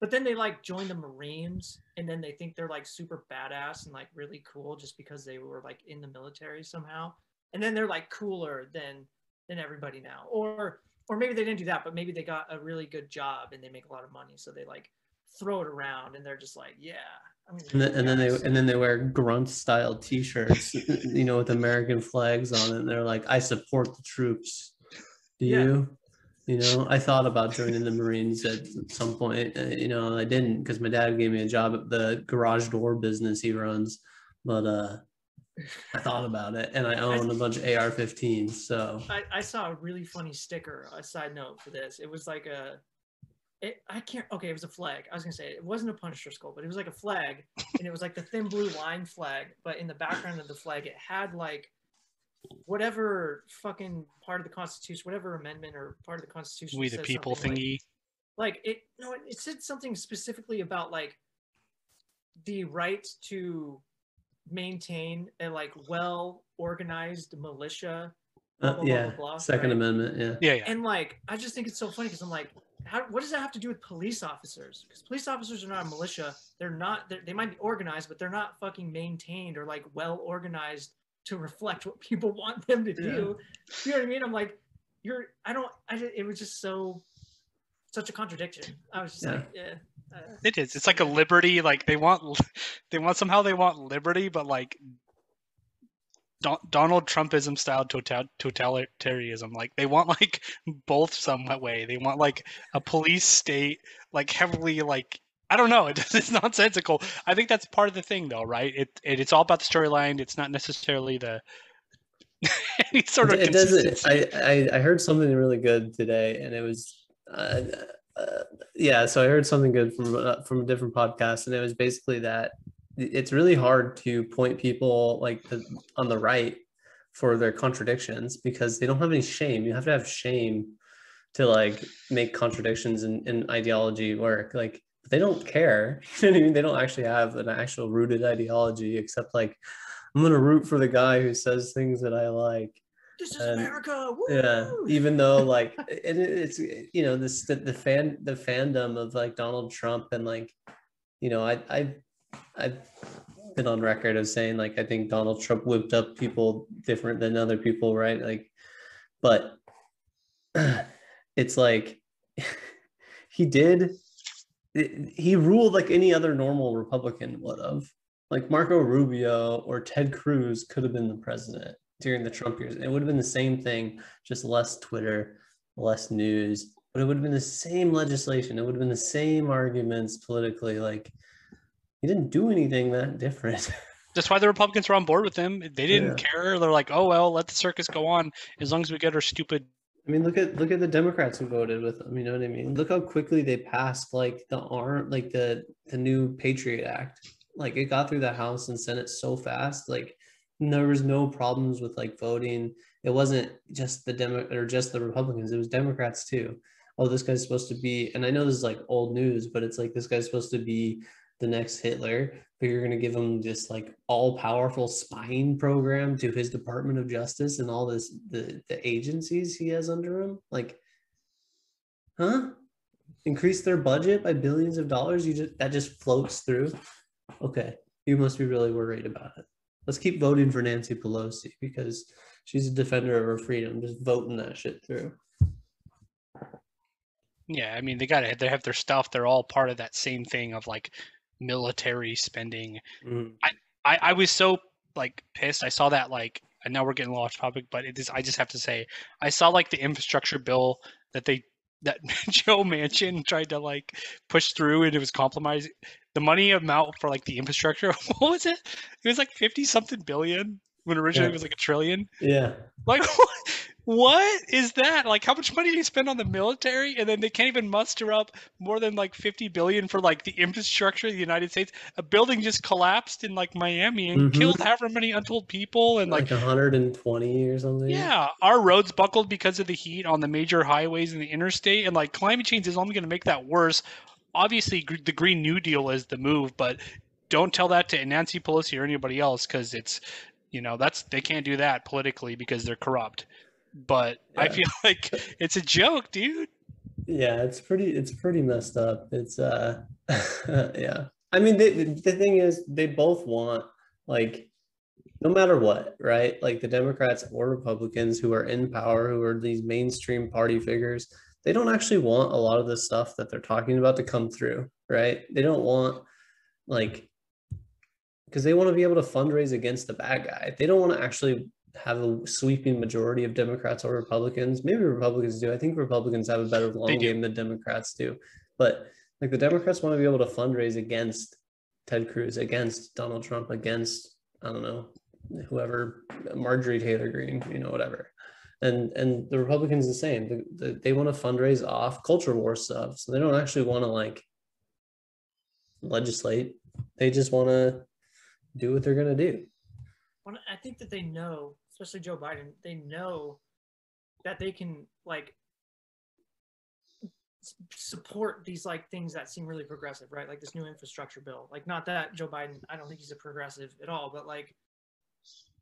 But then they like join the Marines and then they think they're like super badass and like really cool just because they were like in the military somehow. And then they're like cooler than than everybody now. Or or maybe they didn't do that, but maybe they got a really good job and they make a lot of money. So they like throw it around and they're just like, yeah. And then, and then they and then they wear grunt style t-shirts you know with american flags on it and they're like i support the troops do Yeah. you you know i thought about joining the marines at some point uh, you know i didn't because my dad gave me a job at the garage door business he runs but uh i thought about it and i own a bunch of ar-15s so I, I saw a really funny sticker. A side note for this, it was like a, it, I can't. Okay, it was a flag. I was gonna say it wasn't a Punisher skull, but it was like a flag, and it was like the thin blue line flag. But in the background of the flag, it had like whatever fucking part of the Constitution, whatever amendment or part of the Constitution. We the people something like- thingy. like it no it, it said something specifically about like the right to maintain a like well organized militia blah, uh, blah, blah, yeah blah, blah, second right? amendment yeah Yeah, yeah. and like i just think it's so funny because i'm like how, what does that have to do with police officers because police officers are not a militia they're not they're, they might be organized but they're not fucking maintained or like well organized to reflect what people want them to do you know what i mean i'm like you're i don't i ju- it was just so such a contradiction i was just Yeah. like yeah uh, It is. It's like a liberty. Like they want, they want somehow they want liberty, but like Don- Donald Trumpism style total- totalitarianism. Like they want like both some way. They want like a police state, like heavily like I don't know. It, it's nonsensical. I think that's part of the thing, though, right? It, it it's all about the storyline. It's not necessarily the any sort of it doesn't. I, I i heard something really good today and it was uh, uh, yeah so i heard something good from uh, from a different podcast and it was basically that it's really hard to point people like the, on the right for their contradictions because they don't have any shame. You have to have shame to like make contradictions in, in ideology work. Like they don't care. You know what i mean? They don't actually have an actual rooted ideology except like i'm to root for the guy who says things that i like. This is And- America. Woo! yeah even though like and it- it's you know this the, the fan the fandom of like donald trump and like you know i i i've been on record of saying like i think donald trump whipped up people different than other people right? Like but it's like he did he ruled like any other normal republican would have. Like marco rubio or ted cruz could have been the president during the trump years. It would have been the same thing just less twitter less news but it would have been the same legislation. It would have been the same arguments politically. Like he didn't do anything that different That's why the Republicans were on board with him. They didn't Yeah. care. They're like, oh well, let the circus go on as long as we get our stupid. I mean, look at look at the Democrats who voted with them. You know what I mean? Look how quickly they passed like the arm, like the the new Patriot Act. Like it got through the House and Senate so fast. Like there was no problems with like voting. It wasn't just the Demo or just the Republicans. It was Democrats too. Oh, this guy's supposed to be, and I know this is like old news, but it's like this guy's supposed to be the next Hitler, but you're gonna give him this like all powerful spying program to his Department of Justice and all this the the agencies he has under him. Like, huh? Increase their budget by billions of dollars. You just that just floats through. Okay, you must be really worried about it. Let's keep voting for Nancy Pelosi because she's a defender of her freedom. Just voting that shit through. Yeah, I mean, they got to they have their stuff. They're all part of that same thing of like military spending. Mm-hmm. I, I was so like pissed. I saw that like and now we're getting a lot off topic, but it is I just have to say I saw like the infrastructure bill that they that Joe Manchin tried to like push through and it was compromised. The money amount for like the infrastructure, what was it? It was like fifty something billion when originally Yeah. it was like a trillion. Yeah. Like what, what is that? Like how much money do you spend on the military and then they can't even muster up more than like 50 billion for like the infrastructure of the United States? A building just collapsed in like Miami and Mhm. killed however many untold people and Like, like 120 or something. yeah, our roads buckled because of the heat on the major highways and the interstate and like climate change is only going to make that worse. Obviously gr- the green new deal is the move, but don't tell that to Nancy Pelosi or anybody else cuz it's you know, that's they can't do that politically because they're corrupt but I feel like it's a joke, dude. yeah it's pretty it's pretty messed up. It's uh yeah. I mean they, the the thing is they both want like no matter what right? Like the democrats or republicans who are in power who are these mainstream party figures they don't actually want a lot of the stuff that they're talking about to come through right? They don't want like because they want to be able to fundraise against the bad guy. They don't want to actually have a sweeping majority of Democrats or Republicans. Maybe Republicans do. I think Republicans have a better long game than Democrats do. But like the Democrats want to be able to fundraise against Ted Cruz, against Donald Trump, against I don't know whoever Marjorie Taylor Greene, you know whatever. And and the Republicans the same. The, the, they want to fundraise off culture war stuff, so they don't actually want to like legislate. They just want to do what they're gonna do. Well, I think that they know, especially Joe Biden, they know that they can like support these like things that seem really progressive, right? Like this new infrastructure bill. Like not that Joe Biden, I don't think he's a progressive at all, but like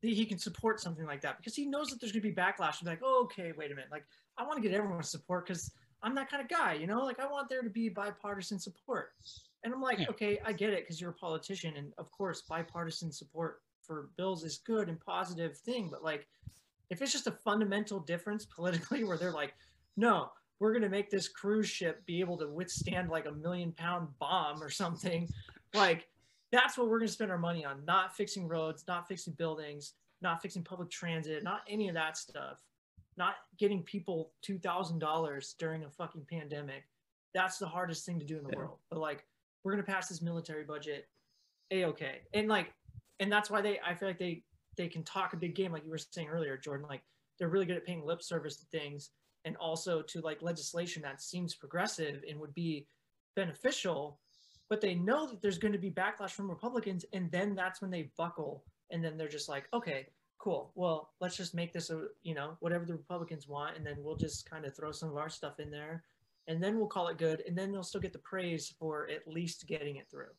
he can support something like that because he knows that there's gonna be backlash. And be like, oh, okay, wait a minute. Like I want to get everyone's support because I'm that kind of guy, you know. Like I want there to be bipartisan support. And I'm like, Yeah. okay, I get it because you're a politician, and of course, bipartisan support for bills is good and positive thing. But like, if it's just a fundamental difference politically, where they're like, no, we're gonna make this cruise ship be able to withstand like a million pound bomb or something, like that's what we're gonna spend our money on, not fixing roads, not fixing buildings, not fixing public transit, not any of that stuff, not getting people two thousand dollars during a fucking pandemic. That's the hardest thing to do in the Yeah. world. But like, we're gonna pass this military budget, a okay, and like, and that's why they, I feel like they they can talk a big game, like you were saying earlier, Jordan. Like they're really good at paying lip service to things, and also to like legislation that seems progressive and would be beneficial, but they know that there's going to be backlash from Republicans, and then that's when they buckle, and then they're just like, okay, cool, well, let's just make this a you know whatever the Republicans want, and then we'll just kind of throw some of our stuff in there, and then we'll call it good, and then they'll still get the praise for at least getting it through.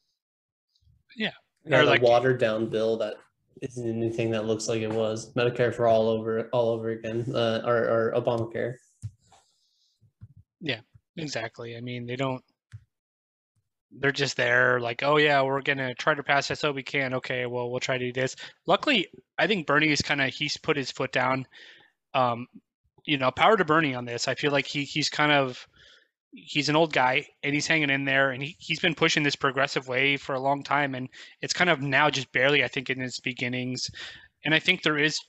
Yeah, Or the like- watered down bill that isn't anything that looks like it was. Medicare for all over all over again, uh, or, or Obamacare. Yeah, exactly. I mean, they don't. They're just there, like, oh yeah, we're gonna try to pass this. Oh, we can. Okay, well, we'll try to do this. Luckily, I think Bernie is kind of he's put his foot down. Um, you know, power to Bernie on this. I feel like he he's kind of he's an old guy and he's hanging in there and he, he's been pushing this progressive way for a long time. And it's kind of now just barely i think in its beginnings. And i think there is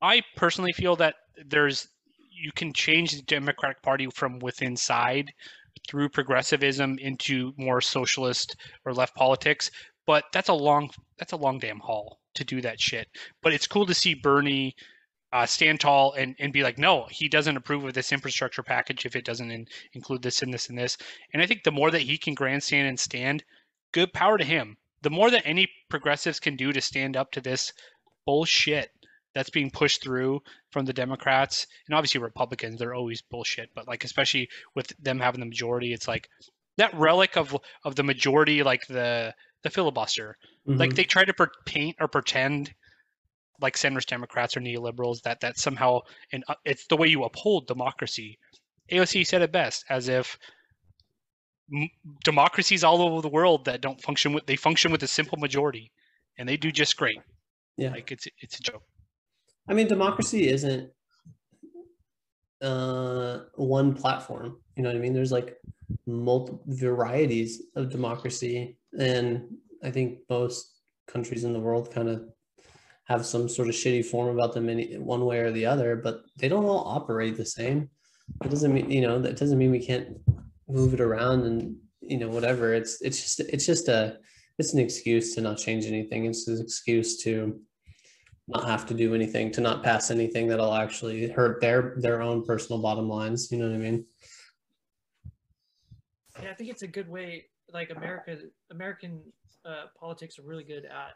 i personally feel that there's you can change the democratic party from within side through progressivism into more socialist or left politics. But that's a long that's a long damn haul to do that shit. But it's cool to see bernie uh, stand tall and, and be like, no, he doesn't approve of this infrastructure package if it doesn't in, include this and this and this. And I think the more that he can grandstand and stand, good power to him. The more that any progressives can do to stand up to this bullshit that's being pushed through from the Democrats and obviously Republicans, they're always bullshit, but like especially with them having the majority, it's like that relic of of the majority, like the the filibuster. Mm-hmm. Like they try to per- paint or pretend like centrist Democrats or neoliberals that that somehow and uh, it's the way you uphold democracy. AOC said it best, as if m- democracies all over the world that don't function with they function with a simple majority, and they do just great. Yeah. like it's it's a joke. I mean, democracy isn't uh, one platform. You know what I mean? There's like multiple varieties of democracy, and I think most countries in the world kind of have some sort of shitty form about them in one way or the other, but they don't all operate the same. It doesn't mean you know that doesn't mean we can't move it around and you know whatever. It's it's just it's just a it's an excuse to not change anything. It's an excuse to not have to do anything, to not pass anything that'll actually hurt their their own personal bottom lines. You know what I mean? Yeah, I think it's a good way. Like America, American uh, politics are really good at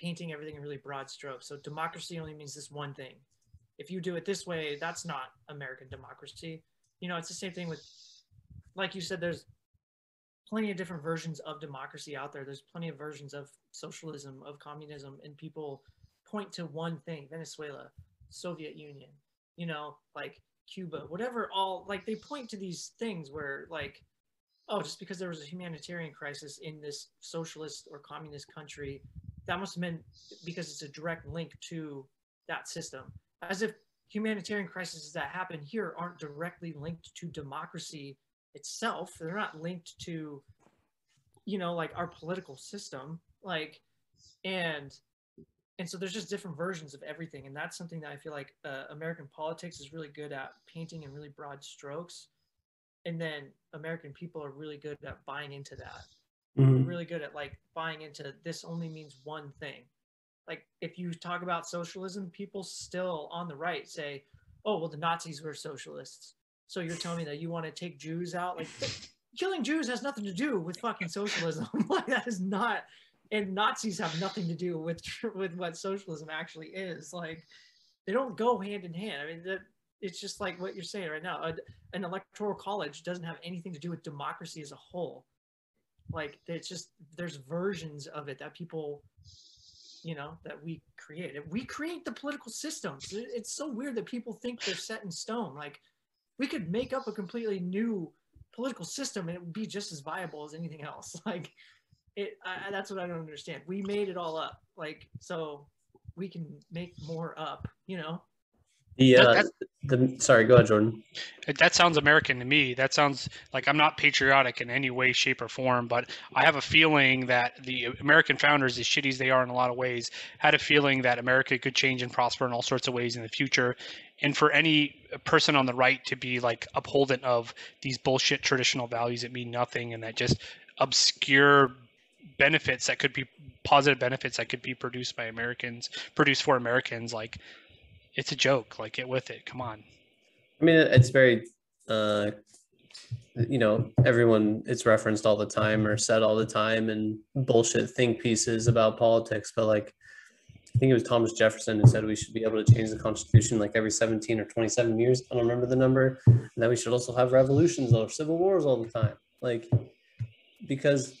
painting everything in really broad strokes. So democracy only means this one thing. If you do it this way, that's not American democracy. You know, it's the same thing with, like you said, there's plenty of different versions of democracy out there. There's plenty of versions of socialism, of communism, and people point to one thing Venezuela, Soviet Union, you know, like Cuba, whatever, all like they point to these things where, like, oh, just because there was a humanitarian crisis in this socialist or communist country, that must have been because it's a direct link to that system. As if humanitarian crises that happen here aren't directly linked to democracy itself. They're not linked to, you know, like our political system. Like, and and so there's just different versions of everything, and that's something that I feel like uh, American politics is really good at painting in really broad strokes, and then American people are really good at buying into that Mhm. really good at like buying into this only means one thing. Like if you talk about socialism, people still on the right say, "Oh, well, the Nazis were socialists." So you're telling me that you want to take Jews out? Like killing Jews has nothing to do with fucking socialism. like that is not, and Nazis have nothing to do with with what socialism actually is. Like they don't go hand in hand. I mean, that it's just like what you're saying right now. A, an electoral college doesn't have anything to do with democracy as a whole like it's just there's versions of it that people you know that we create. We create the political systems it's so weird that people think they're set in stone. Like we could make up a completely new political system and it would be just as viable as anything else. Like it I, that's what i don't understand. We made it all up. Like so we can make more up you know The uh, that- the sorry, go ahead, Jordan. That sounds American to me. That sounds like I'm not patriotic in any way, shape, or form, but I have a feeling that the American founders, as shitty as they are in a lot of ways, had a feeling that America could change and prosper in all sorts of ways in the future. And for any person on the right to be like upholding of these bullshit traditional values that mean nothing and that just obscure benefits that could be positive benefits that could be produced by Americans, produced for Americans, like it's a joke. Like get with it. Come on. I mean, it's very, uh, you know, everyone it's referenced all the time or said all the time and bullshit think pieces about politics. But like, I think it was Thomas Jefferson who said we should be able to change the Constitution like every 17 or 27 years. I don't remember the number. And that we should also have revolutions or civil wars all the time. Like, because,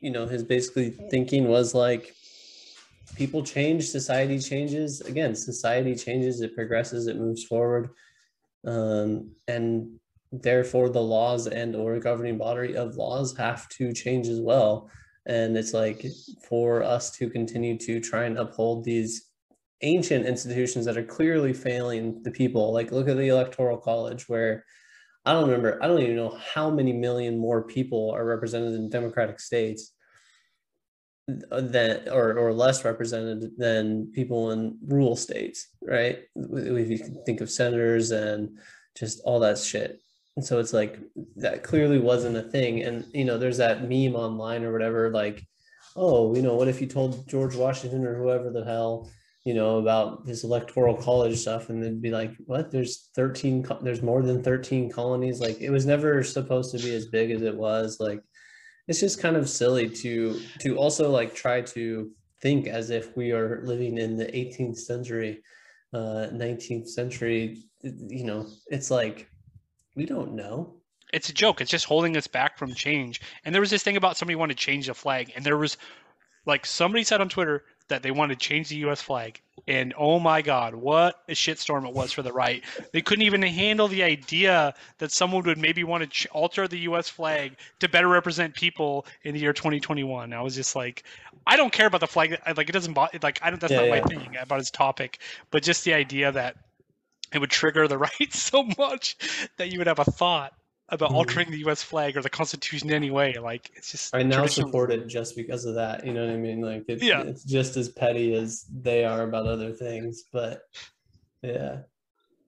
you know, his basically thinking was like, people change, society changes. Again, society changes, it progresses, it moves forward. Um, and therefore the laws and or governing body of laws have to change as well. And it's like for us to continue to try and uphold these ancient institutions that are clearly failing the people. Like look at the electoral college where I don't remember, I don't even know how many million more people are represented in democratic states than or, or less represented than people in rural states, right? If you think of senators and just all that shit. And so it's like that clearly wasn't a thing. And you know, there's that meme online or whatever, like, oh, you know, what if you told George Washington or whoever the hell, you know, about this electoral college stuff, and they'd be like, what? There's 13, there's more than 13 colonies. Like it was never supposed to be as big as it was. Like it's just kind of silly to to also like try to think as if we are living in the 18th century uh 19th century. You know it's like we don't know. It's a joke. It's just holding us back from change. And there was this thing about somebody wanted to change the flag and there was like somebody said on twitter that they wanted to change the U.S. flag, and oh my God, what a shitstorm it was for the right! They couldn't even handle the idea that someone would maybe want to ch- alter the U.S. flag to better represent people in the year 2021. I was just like, I don't care about the flag. Like it doesn't bother. like I don't. That's yeah, not yeah. my thing about his topic, but just the idea that it would trigger the right so much that you would have a thought about mm-hmm. altering the U.S. flag or the Constitution anyway. Like it's just. I now support it just because of that. You know what I mean? Like it's yeah. it's just as petty as they are about other things, but yeah.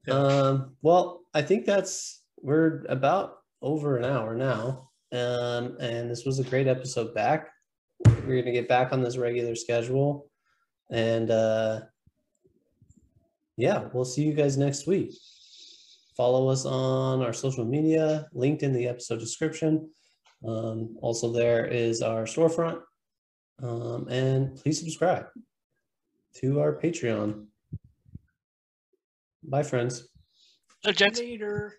yeah. Um. Well, I think that's we're about over an hour now, um, and this was a great episode back. We're gonna get back on this regular schedule, and uh, yeah, we'll see you guys next week. Follow us on our social media, linked in the episode description. Um, also, there is our storefront. Um, and please subscribe to our Patreon. Bye, friends. Later.